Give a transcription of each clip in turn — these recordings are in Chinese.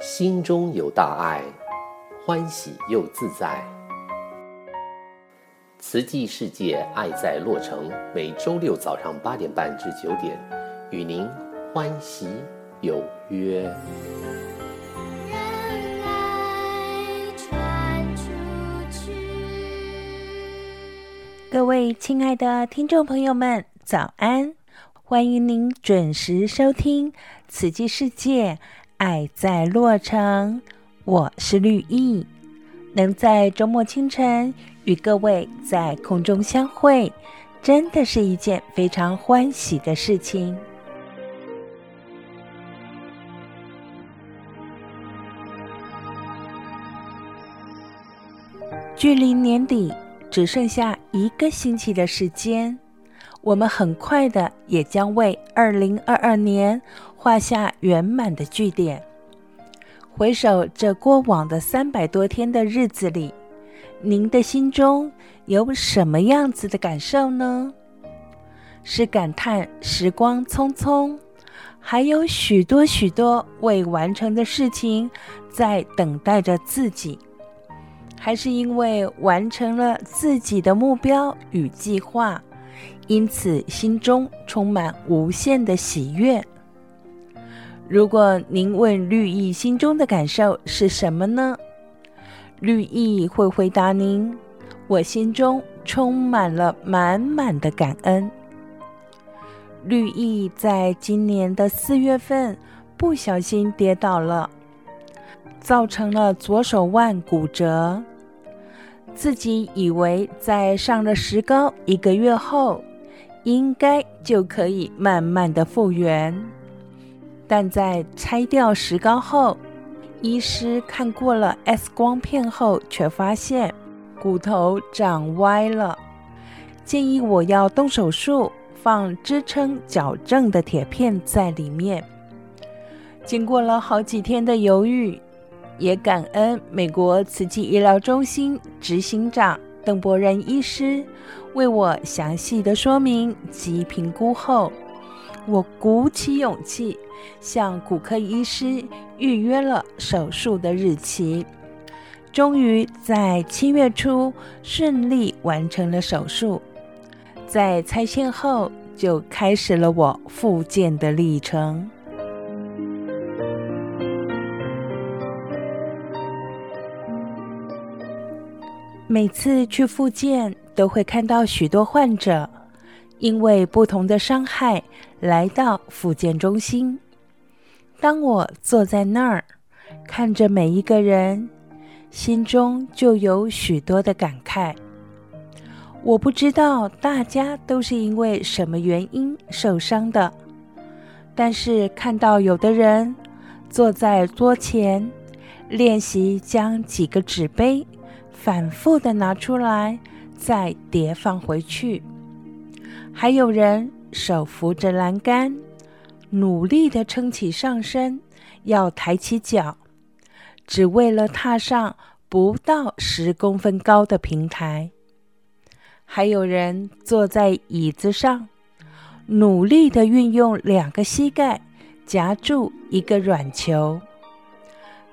心中有大爱，欢喜又自在。慈济世界爱在洛城，每周六早上八点半至九点，与您欢喜有约。让爱传出去。各位亲爱的听众朋友们，早安！欢迎您准时收听慈济世界爱在洛城，我是绿意，能在周末清晨与各位在空中相会，真的是一件非常欢喜的事情。距离年底只剩下一个星期的时间，我们很快的也将为二零二二年画下圆满的句点。回首这过往的三百多天的日子里，您的心中有什么样子的感受呢？是感叹时光匆匆，还有许多许多未完成的事情在等待着自己，还是因为完成了自己的目标与计划，因此心中充满无限的喜悦？如果您问绿意心中的感受是什么呢？绿意会回答您：我心中充满了满满的感恩。绿意在今年的四月份不小心跌倒了，造成了左手腕骨折。自己以为在上了石膏一个月后，应该就可以慢慢的复原，但在拆掉石膏后，医师看过了 X 光片后，却发现骨头长歪了，建议我要动手术，放支撑矫正的铁片在里面。经过了好几天的犹豫，也感恩美国慈济医疗中心执行长邓伯仁医师为我详细的说明及评估后，我鼓起勇气。向骨科医师预约了手术的日期，终于在七月初顺利完成了手术。在拆线后，就开始了我复健的历程。每次去复健，都会看到许多患者因为不同的伤害来到复健中心。当我坐在那儿，看着每一个人，心中就有许多的感慨。我不知道大家都是因为什么原因受伤的，但是看到有的人坐在桌前，练习将几个纸杯反复的拿出来，再叠放回去；还有人手扶着栏杆。努力的撑起上身，要抬起脚，只为了踏上不到十公分高的平台。还有人坐在椅子上，努力的运用两个膝盖夹住一个软球。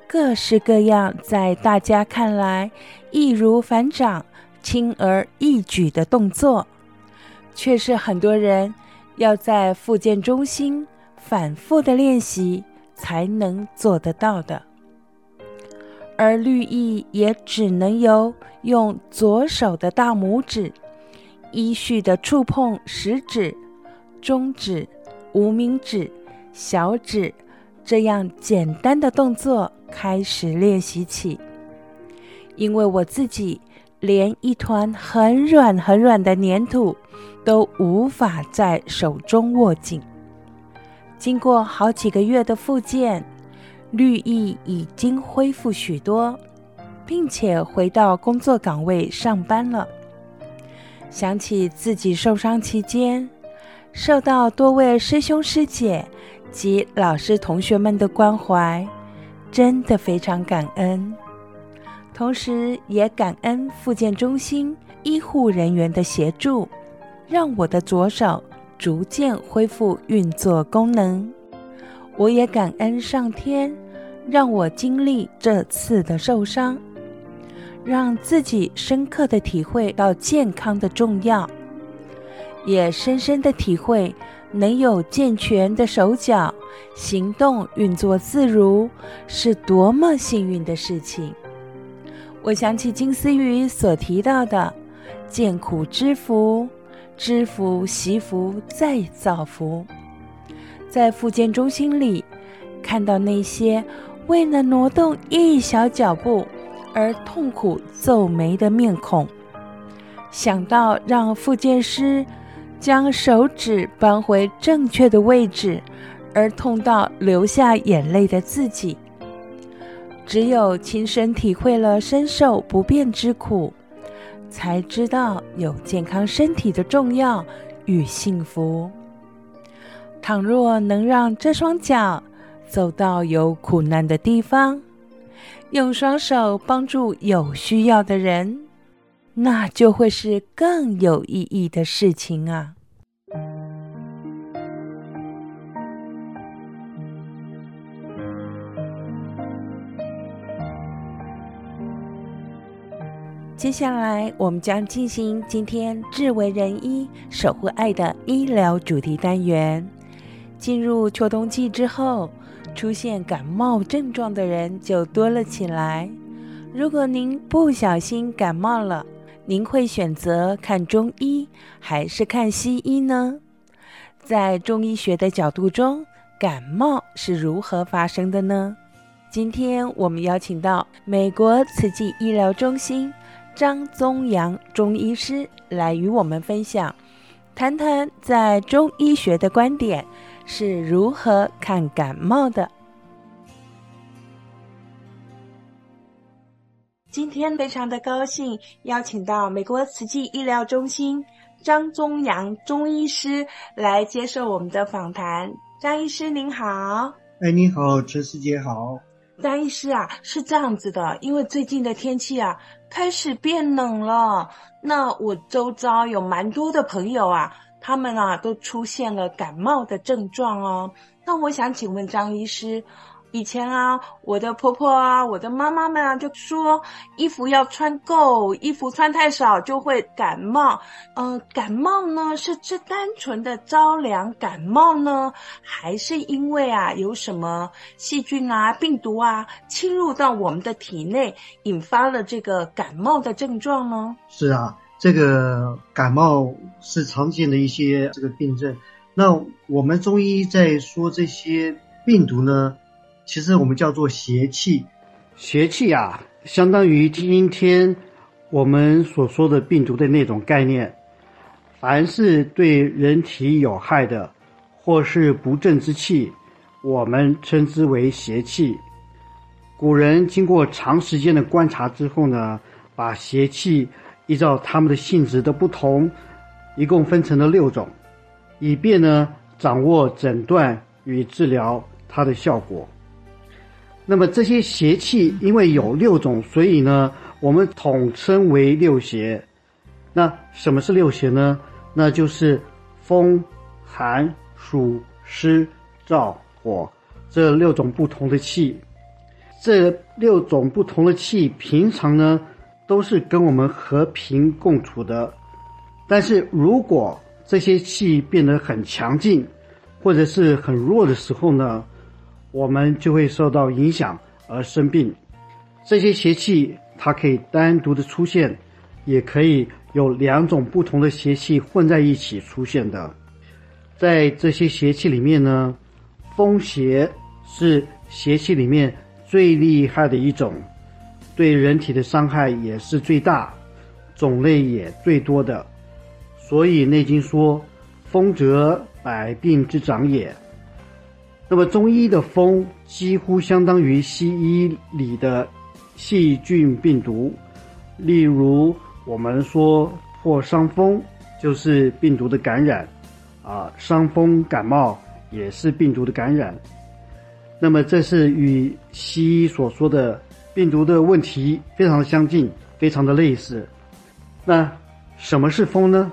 各式各样，在大家看来易如反掌、轻而易举的动作，却是很多人要在复健中心。反复的练习才能做得到的，而绿意也只能由用左手的大拇指依序的触碰食指、中指、无名指、小指这样简单的动作开始练习起，因为我自己连一团很软很软的粘土都无法在手中握紧。经过好几个月的复健，绿意已经恢复许多，并且回到工作岗位上班了。想起自己受伤期间，受到多位师兄师姐及老师同学们的关怀，真的非常感恩。同时，也感恩复健中心医护人员的协助，让我的左手逐渐恢复运作功能。我也感恩上天，让我经历这次的受伤，让自己深刻地体会到健康的重要，也深深地体会能有健全的手脚，行动运作自如，是多么幸运的事情。我想起金丝鱼所提到的“见苦知福”。知福惜福再造福，在复健中心里看到那些为了挪动一小脚步而痛苦皱眉的面孔，想到让复健师将手指扳回正确的位置而痛到流下眼泪的自己，只有亲身体会了身受不便之苦。才知道有健康身体的重要与幸福。倘若能让这双脚走到有苦难的地方，用双手帮助有需要的人，那就会是更有意义的事情啊！接下来，我们将进行今天智为人医守护爱的医疗主题单元。进入秋冬季之后，出现感冒症状的人就多了起来。如果您不小心感冒了，您会选择看中医还是看西医呢？在中医学的角度中，感冒是如何发生的呢？今天我们邀请到美国慈济医疗中心。张宗阳中医师来与我们分享，谈谈在中医学的观点是如何看感冒的。今天非常的高兴邀请到美国慈济医疗中心张宗阳中医师来接受我们的访谈。张医师您好，哎，你好，陈师姐好。张医师啊，是这样子的，因为最近的天气啊开始变冷了，那我周遭有蛮多的朋友啊，他们啊都出现了感冒的症状哦。那我想请问张医师。以前啊，我的婆婆啊，我的妈妈们啊，就说衣服要穿够，衣服穿太少就会感冒。呃，感冒呢，是这单纯的着凉感冒呢，还是因为啊有什么细菌啊、病毒啊侵入到我们的体内，引发了这个感冒的症状呢？是啊，这个感冒是常见的一些这个病症。那我们中医在说这些病毒呢，其实我们叫做邪气，邪气啊，相当于今天我们所说的病毒的那种概念。凡是对人体有害的，或是不正之气，我们称之为邪气。古人经过长时间的观察之后呢，把邪气依照它们的性质的不同，一共分成了六种，以便呢掌握诊断与治疗它的效果。那么这些邪气，因为有六种，所以呢，我们统称为六邪。那什么是六邪呢？那就是风、寒、暑、湿、燥、火这六种不同的气。这六种不同的气，平常呢都是跟我们和平共处的。但是如果这些气变得很强劲，或者是很弱的时候呢，我们就会受到影响而生病。这些邪气它可以单独的出现，也可以有两种不同的邪气混在一起出现的。在这些邪气里面呢，风邪是邪气里面最厉害的一种，对人体的伤害也是最大，种类也最多的。所以《内经》说：“风则百病之长也。”那么中医的风几乎相当于西医里的细菌病毒，例如我们说破伤风就是病毒的感染，啊，伤风感冒也是病毒的感染。那么这是与西医所说的病毒的问题非常相近，非常的类似。那什么是风呢？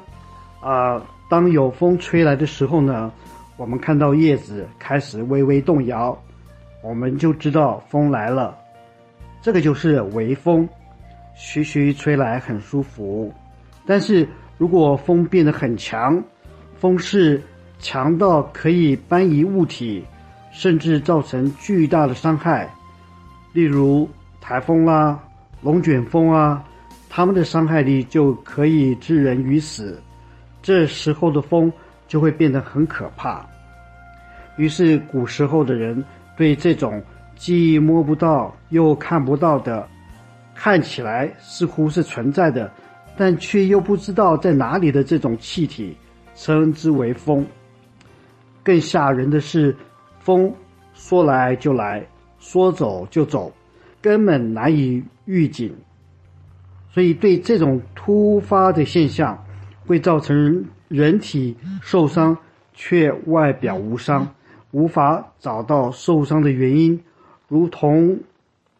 啊，当有风吹来的时候呢，我们看到叶子开始微微动摇，我们就知道风来了。这个就是微风，徐徐吹来很舒服。但是如果风变得很强，风势强到可以搬移物体，甚至造成巨大的伤害，例如台风啦、啊、龙卷风啊，它们的伤害力就可以致人于死。这时候的风就会变得很可怕。于是，古时候的人对这种既摸不到又看不到的，看起来似乎是存在的，但却又不知道在哪里的这种气体，称之为风。更吓人的是，风说来就来，说走就走，根本难以预警。所以，对这种突发的现象，会造成人体受伤，却外表无伤，无法找到受伤的原因，如同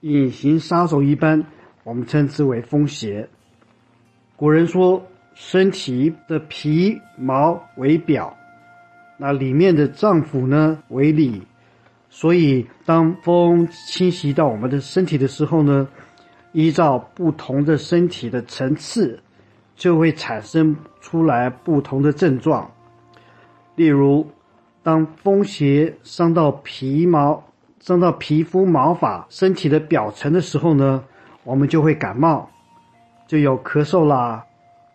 隐形杀手一般，我们称之为风邪。古人说，身体的皮毛为表，那里面的脏腑呢为里，所以当风侵袭到我们的身体的时候呢，依照不同的身体的层次。就会产生出来不同的症状，例如，当风邪伤到皮毛、伤到皮肤毛发、身体的表层的时候呢，我们就会感冒，就有咳嗽啦、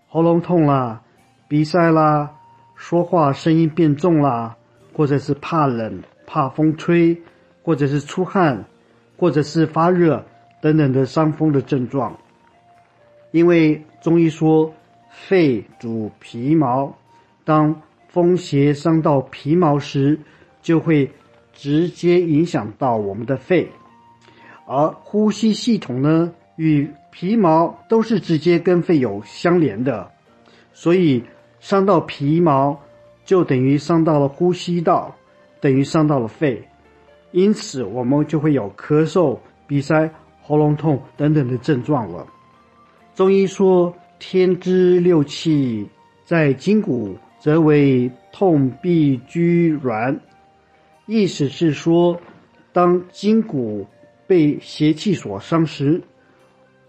喉咙痛啦、鼻塞啦、说话声音变重啦，或者是怕冷、怕风吹，或者是出汗，或者是发热等等的伤风的症状。因为中医说，肺主皮毛，当风邪伤到皮毛时，就会直接影响到我们的肺。而呼吸系统呢，与皮毛都是直接跟肺有相连的，所以伤到皮毛，就等于伤到了呼吸道，等于伤到了肺，因此我们就会有咳嗽、鼻塞、喉咙痛等等的症状了。中医说，天之六气在筋骨，则为痛、痹、拘、酸。意思是说，当筋骨被邪气所伤时，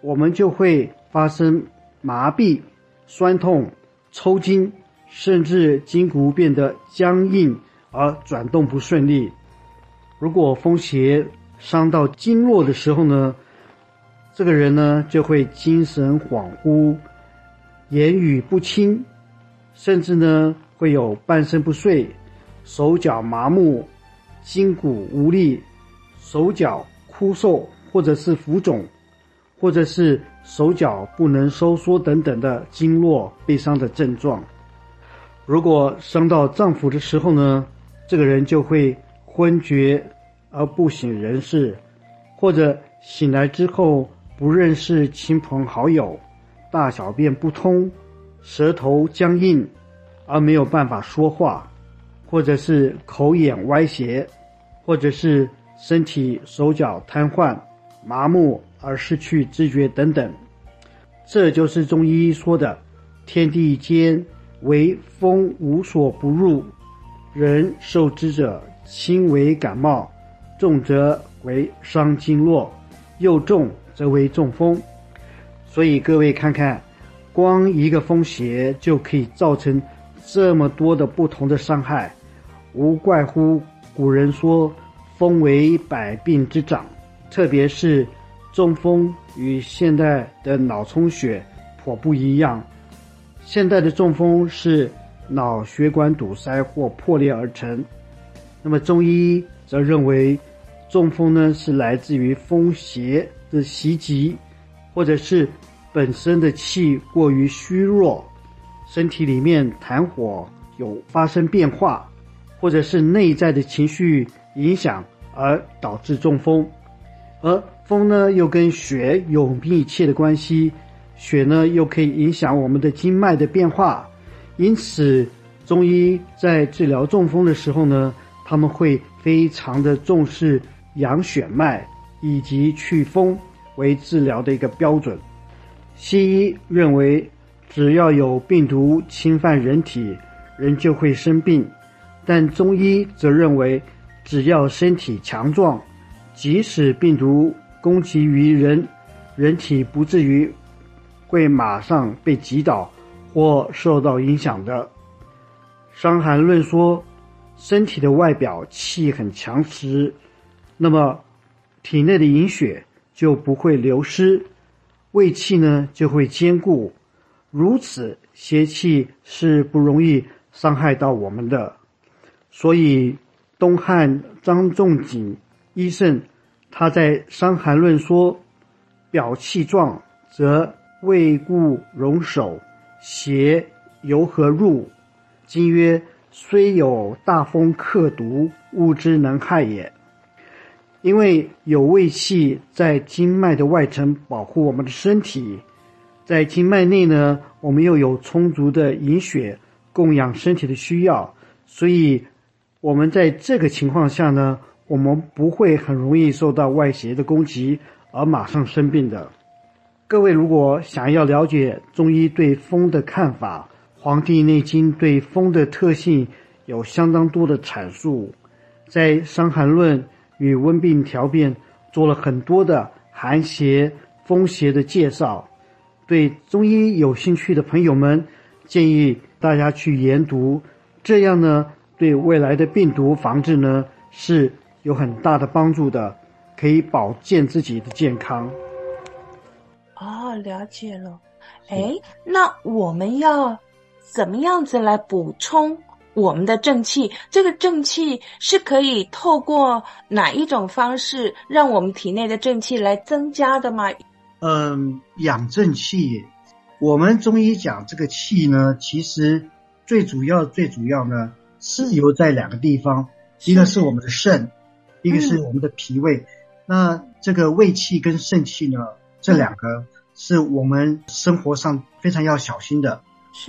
我们就会发生麻痹、酸痛、抽筋，甚至筋骨变得僵硬而转动不顺利。如果风邪伤到经络的时候呢，这个人呢，就会精神恍惚，言语不清，甚至呢会有半身不遂、手脚麻木、筋骨无力、手脚枯瘦或者是浮肿，或者是手脚不能收缩等等的经络被伤的症状。如果伤到脏腑的时候呢，这个人就会昏厥而不省人事，或者醒来之后。不认识亲朋好友，大小便不通，舌头僵硬，而没有办法说话，或者是口眼歪斜，或者是身体手脚瘫痪、麻木而失去知觉等等，这就是中医说的“天地间唯风无所不入”，人受之者轻为感冒，重则为伤经络，又重。则为中风，所以各位看看，光一个风邪就可以造成这么多的不同的伤害，无怪乎古人说“风为百病之长”。特别是中风与现代的脑充血颇不一样，现代的中风是脑血管堵塞或破裂而成，那么中医则认为中风呢是来自于风邪的袭击，或者是本身的气过于虚弱，身体里面痰火有发生变化，或者是内在的情绪影响而导致中风。而风呢，又跟血有密切的关系，血呢又可以影响我们的经脉的变化，因此中医在治疗中风的时候呢，他们会非常的重视养血脉。以及祛风为治疗的一个标准。西医认为，只要有病毒侵犯人体，人就会生病。但中医则认为，只要身体强壮，即使病毒攻击于人，人体不至于会马上被击倒或受到影响的。《伤寒论》说，身体的外表气很强时，那么体内的营血就不会流失，胃气呢就会坚固，如此邪气是不容易伤害到我们的。所以东汉张仲景医圣他在《伤寒论》说：“表气壮，则胃固容守，邪由何入？”今曰：虽有大风克毒，物之能害也。因为有卫气在经脉的外层保护我们的身体，在经脉内呢，我们又有充足的营血供养身体的需要，所以我们在这个情况下呢，我们不会很容易受到外邪的攻击而马上生病的。各位如果想要了解中医对风的看法，《黄帝内经》对风的特性有相当多的阐述，在《伤寒论》与《温病调变》做了很多的寒邪、风邪的介绍。对中医有兴趣的朋友们，建议大家去研读，这样呢，对未来的病毒防治呢是有很大的帮助的，可以保健自己的健康。哦，了解了。哎，那我们要。怎么样子来补充我们的正气？这个正气是可以透过哪一种方式让我们体内的正气来增加的吗？嗯，养正气，我们中医讲这个气呢，其实最主要、最主要呢是由在两个地方，一个是我们的肾，一个是我们的脾胃。嗯、那这个胃气跟肾气呢，这两个是我们生活上非常要小心的。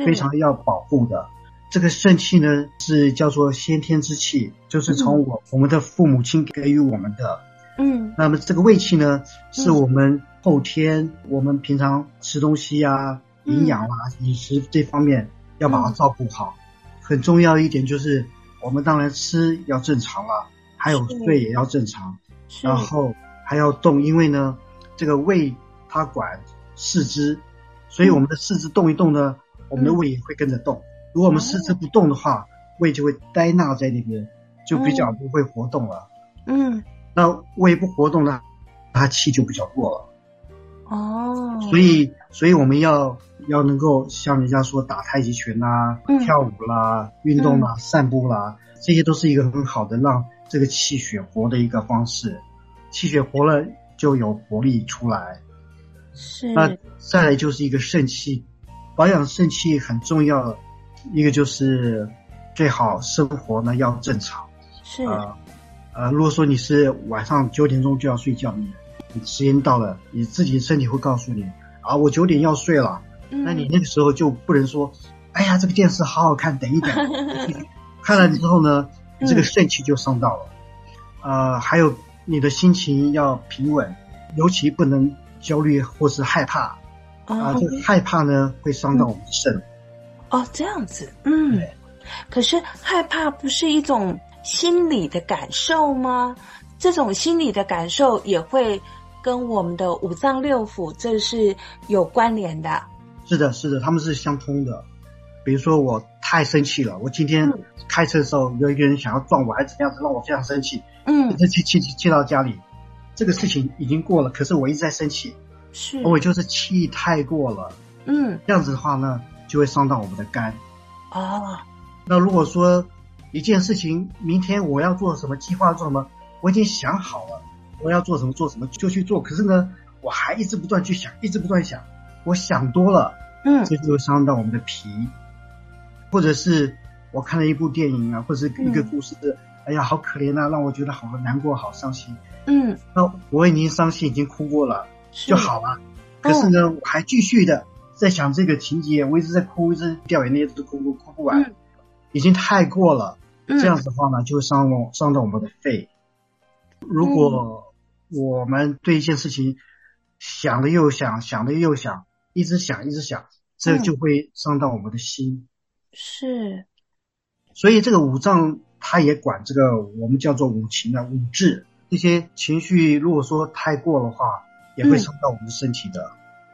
非常要保护的，这个肾气呢，是叫做先天之气，就是从我、嗯、我们的父母亲给予我们的。嗯，那么这个胃气呢，是我们后天、嗯、我们平常吃东西啊、营养啊、嗯、饮食这方面要把它照顾好。嗯、很重要一点就是，我们当然吃要正常了，还有睡也要正常，然后还要动，因为呢，这个胃它管四肢，所以我们的四肢动一动呢。我们的胃也会跟着动，如果我们四肢不动的话，胃就会呆纳在那边，就比较不会活动了。嗯，那胃不活动呢，它气就比较弱了。哦，所以，所以我们要要能够像人家说打太极拳啦、嗯、跳舞啦、运动啦、嗯、散步啦，这些都是一个很好的让这个气血活的一个方式。气血活了，就有活力出来。是。那再来就是一个肾气。保养肾气很重要，一个就是最好生活呢要正常。是。呃，呃，如果说你是晚上九点钟就要睡觉，你你时间到了，你自己身体会告诉你啊，我九点要睡了。嗯。那你那个时候就不能说，哎呀，这个电视好好看，等一等。看了之后呢，这个肾气就伤到了。嗯。呃，还有你的心情要平稳，尤其不能焦虑或是害怕。啊，这个害怕呢会伤到我们的肾。嗯。哦，这样子，嗯。可是害怕不是一种心理的感受吗？这种心理的感受也会跟我们的五脏六腑这是有关联的。是的，是的，他们是相通的。比如说我太生气了，我今天开车的时候有一个人想要撞我，还是怎样子让我非常生气。嗯。这气气气到家里，这个事情已经过了，可是我一直在生气。是，我就是气太过了，嗯，这样子的话呢，就会伤到我们的肝。啊，那如果说一件事情，明天我要做什么计划，做什么，我已经想好了，我要做什么做什么就去做，可是呢，我还一直不断去想，一直不断想，我想多了，嗯，这就会伤到我们的脾。或者是我看了一部电影啊，或者是一个故事，嗯，哎呀，好可怜啊，让我觉得好难过，好伤心。嗯，那我已经伤心，已经哭过了。就好了，可是呢，我还继续的在想这个情节，我一直在哭，一直掉眼泪，一直哭哭哭不完，已经太过了。这样子的话呢，就会伤我伤到我们的肺。如果我们对一件事情想了又想，想了又想，一直想一直想，这就会伤到我们的心。是，所以这个五脏它也管这个我们叫做五情啊，五志这些情绪，如果说太过的话，也会伤到我们的身体的。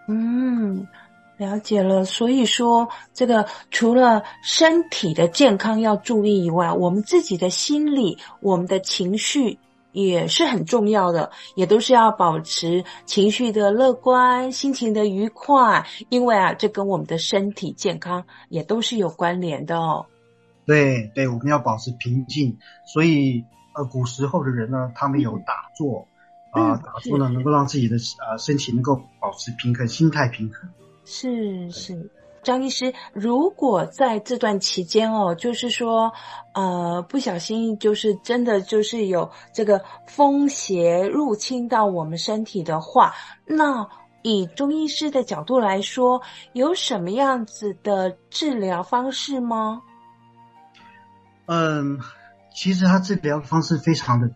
嗯。嗯了解了，所以说这个除了身体的健康要注意以外，我们自己的心理、我们的情绪也是很重要的，也都是要保持情绪的乐观、心情的愉快，因为啊，这跟我们的身体健康也都是有关联的哦。对对，我们要保持平静，所以呃，古时候的人呢，他们有打坐啊，呃，打坐呢能够让自己的呃身体能够保持平衡，心态平衡。是是，张医师，如果在这段期间哦，就是说，呃，不小心就是真的就是有这个风邪入侵到我们身体的话，那以中医师的角度来说，有什么样子的治疗方式吗？嗯，其实它治疗方式非常的多。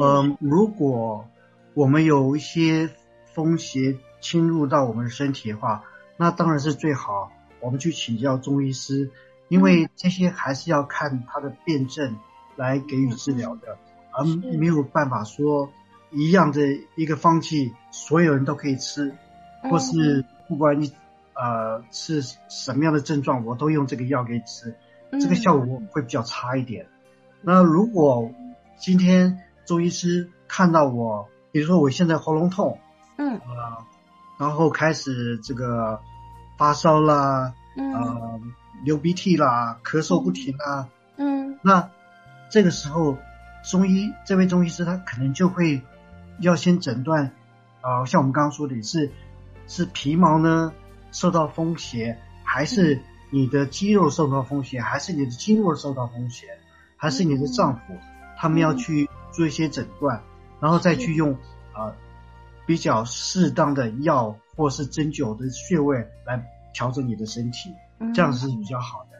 嗯，如果我们有一些风邪。侵入到我们的身体的话，那当然是最好。我们去请教中医师，因为这些还是要看他的辩证来给予治疗的，而没有办法说一样的一个方剂，所有人都可以吃，或是不管你呃是什么样的症状，我都用这个药给你吃，这个效果会比较差一点。那如果今天中医师看到我，比如说我现在喉咙痛，嗯啊。然后开始这个发烧啦，嗯、呃，流鼻涕啦，咳嗽不停啦，嗯，那这个时候中医这位中医师他可能就会要先诊断，啊、呃，像我们刚刚说的，是是皮毛呢受到风邪，还是你的肌肉受到风邪，还是你的经络受到风邪，还是你的脏腑，他们要去做一些诊断，然后再去用啊。呃比较适当的药或是针灸的穴位来调整你的身体，这样是比较好的。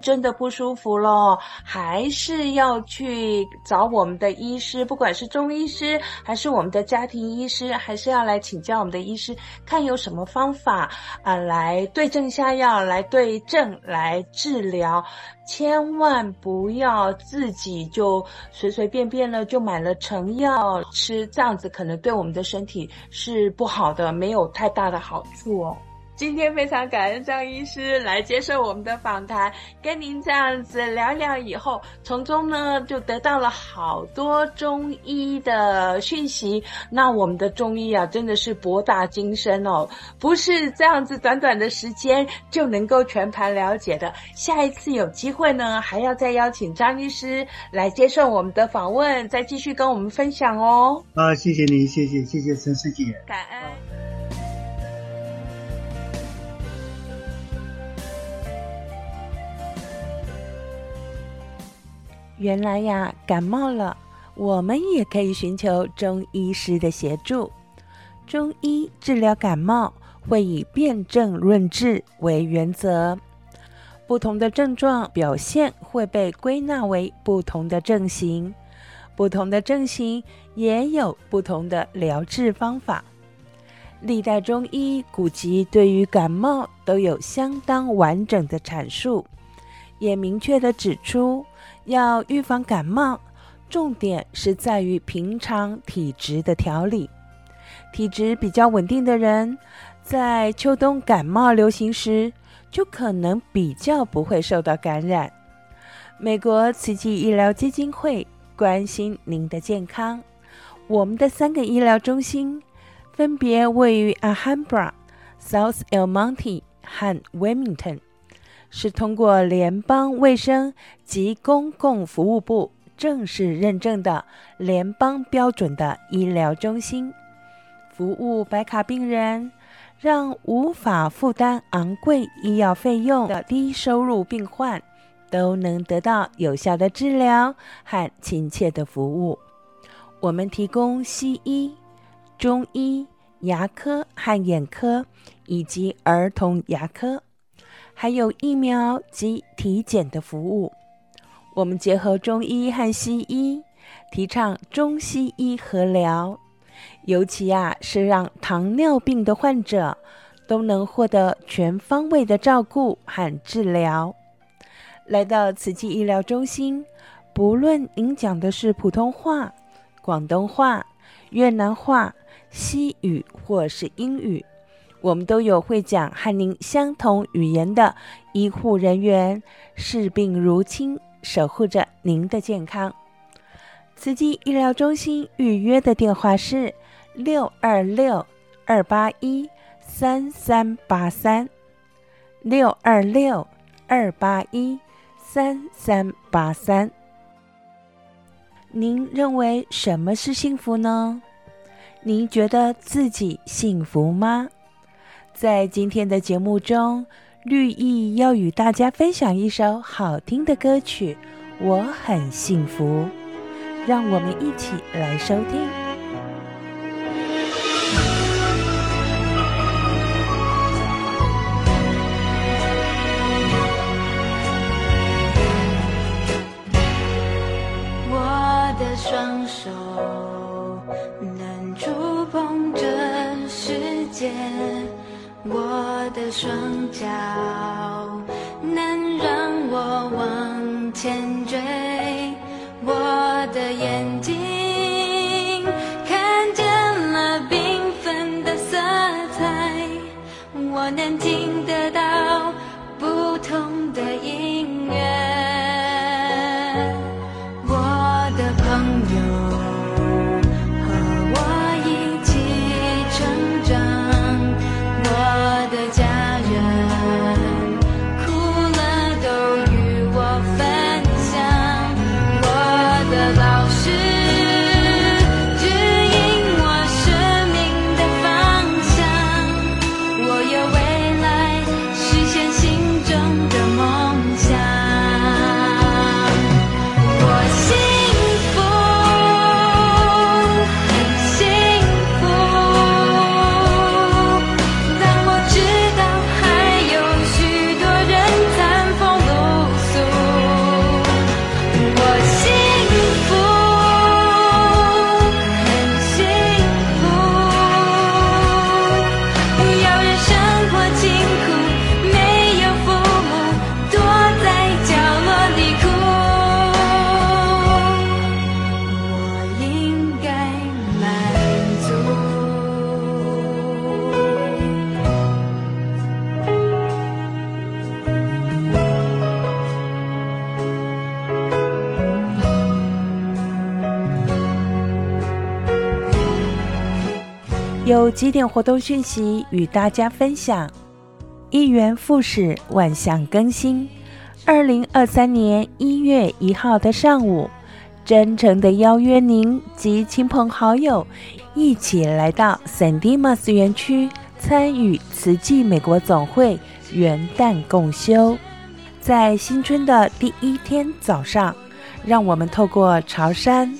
真的不舒服了，还是要去找我们的医师，不管是中医师还是我们的家庭医师，还是要来请教我们的医师，看有什么方法啊、来对症下药，来对症来治疗。千万不要自己就随随便便了就买了成药吃，这样子可能对我们的身体是不好的，没有太大的好处哦。今天非常感恩张医师来接受我们的访谈，跟您这样子聊聊以后，从中呢就得到了好多中医的讯息。那我们的中医啊，真的是博大精深哦，不是这样子短短的时间就能够全盘了解的。下一次有机会呢，还要再邀请张医师来接受我们的访问，再继续跟我们分享哦。啊，谢谢你，谢谢谢谢陈师姐，感恩。原来呀，感冒了，我们也可以寻求中医师的协助。中医治疗感冒会以辨证论治为原则，不同的症状表现会被归纳为不同的症型，不同的症型也有不同的疗治方法。历代中医古籍对于感冒都有相当完整的阐述，也明确地指出。要预防感冒，重点是在于平常体质的调理。体质比较稳定的人，在秋冬感冒流行时，就可能比较不会受到感染。美国慈济医疗基金会关心您的健康。我们的三个医疗中心分别位于 Alhambra、South El Monte 和 Wilmington。是通过联邦卫生及公共服务部正式认证的联邦标准的医疗中心，服务白卡病人，让无法负担昂贵医药费用的低收入病患都能得到有效的治疗和亲切的服务。我们提供西医、中医、牙科和眼科以及儿童牙科。还有疫苗及体检的服务，我们结合中医和西医，提倡中西医合疗，尤其啊是让糖尿病的患者都能获得全方位的照顾和治疗。来到慈济医疗中心，不论您讲的是普通话、广东话、越南话、西语或是英语，我们都有会讲和您相同语言的医护人员，视病如亲，守护着您的健康。慈济医疗中心预约的电话是六二六二八一三三八三，六二六二八一。三三八三，您认为什么是幸福呢？您觉得自己幸福吗？在今天的节目中，绿意要与大家分享一首好听的歌曲，《我很幸福》，让我们一起来收听。双脚能让我往前追，我的眼睛几点活动讯息与大家分享：一元复始，万象更新。二零二三年一月一号的上午，真诚的邀约您及亲朋好友一起来到 San Dimas 园区，参与慈济美国总会元旦共修。在新春的第一天早上，让我们透过朝山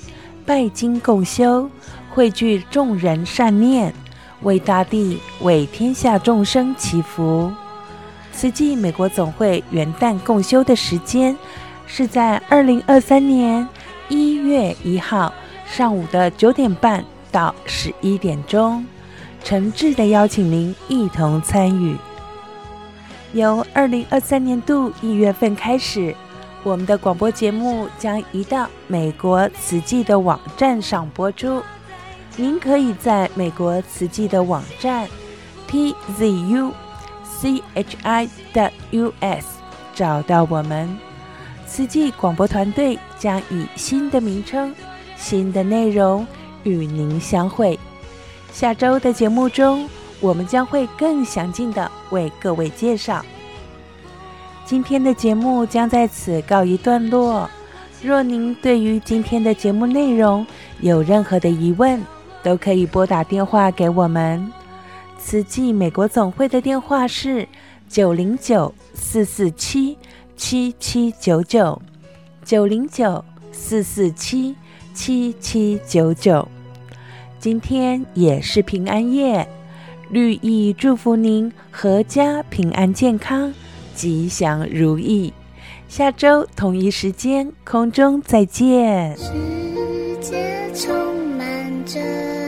拜金共修。汇聚众人善念，为大地、为天下众生祈福。慈济美国总会元旦共修的时间是在二零二三年一月一号上午的九点半到十一点钟，诚挚的邀请您一同参与。由二零二三年度一月份开始，我们的广播节目将移到美国慈济的网站上播出。您可以在美国慈济的网站 t z u c h i. u s 找到我们。慈济广播团队将以新的名称、新的内容与您相会。下周的节目中，我们将会更详尽的为各位介绍。今天的节目将在此告一段落。若您对于今天的节目内容有任何的疑问，都可以拨打电话给我们，慈济美国总会的电话是九零九四四七七七九九，九零九四四七七七九九。今天也是平安夜，绿意祝福您阖家平安健康，吉祥如意。下周同一时间空中再见。世界充着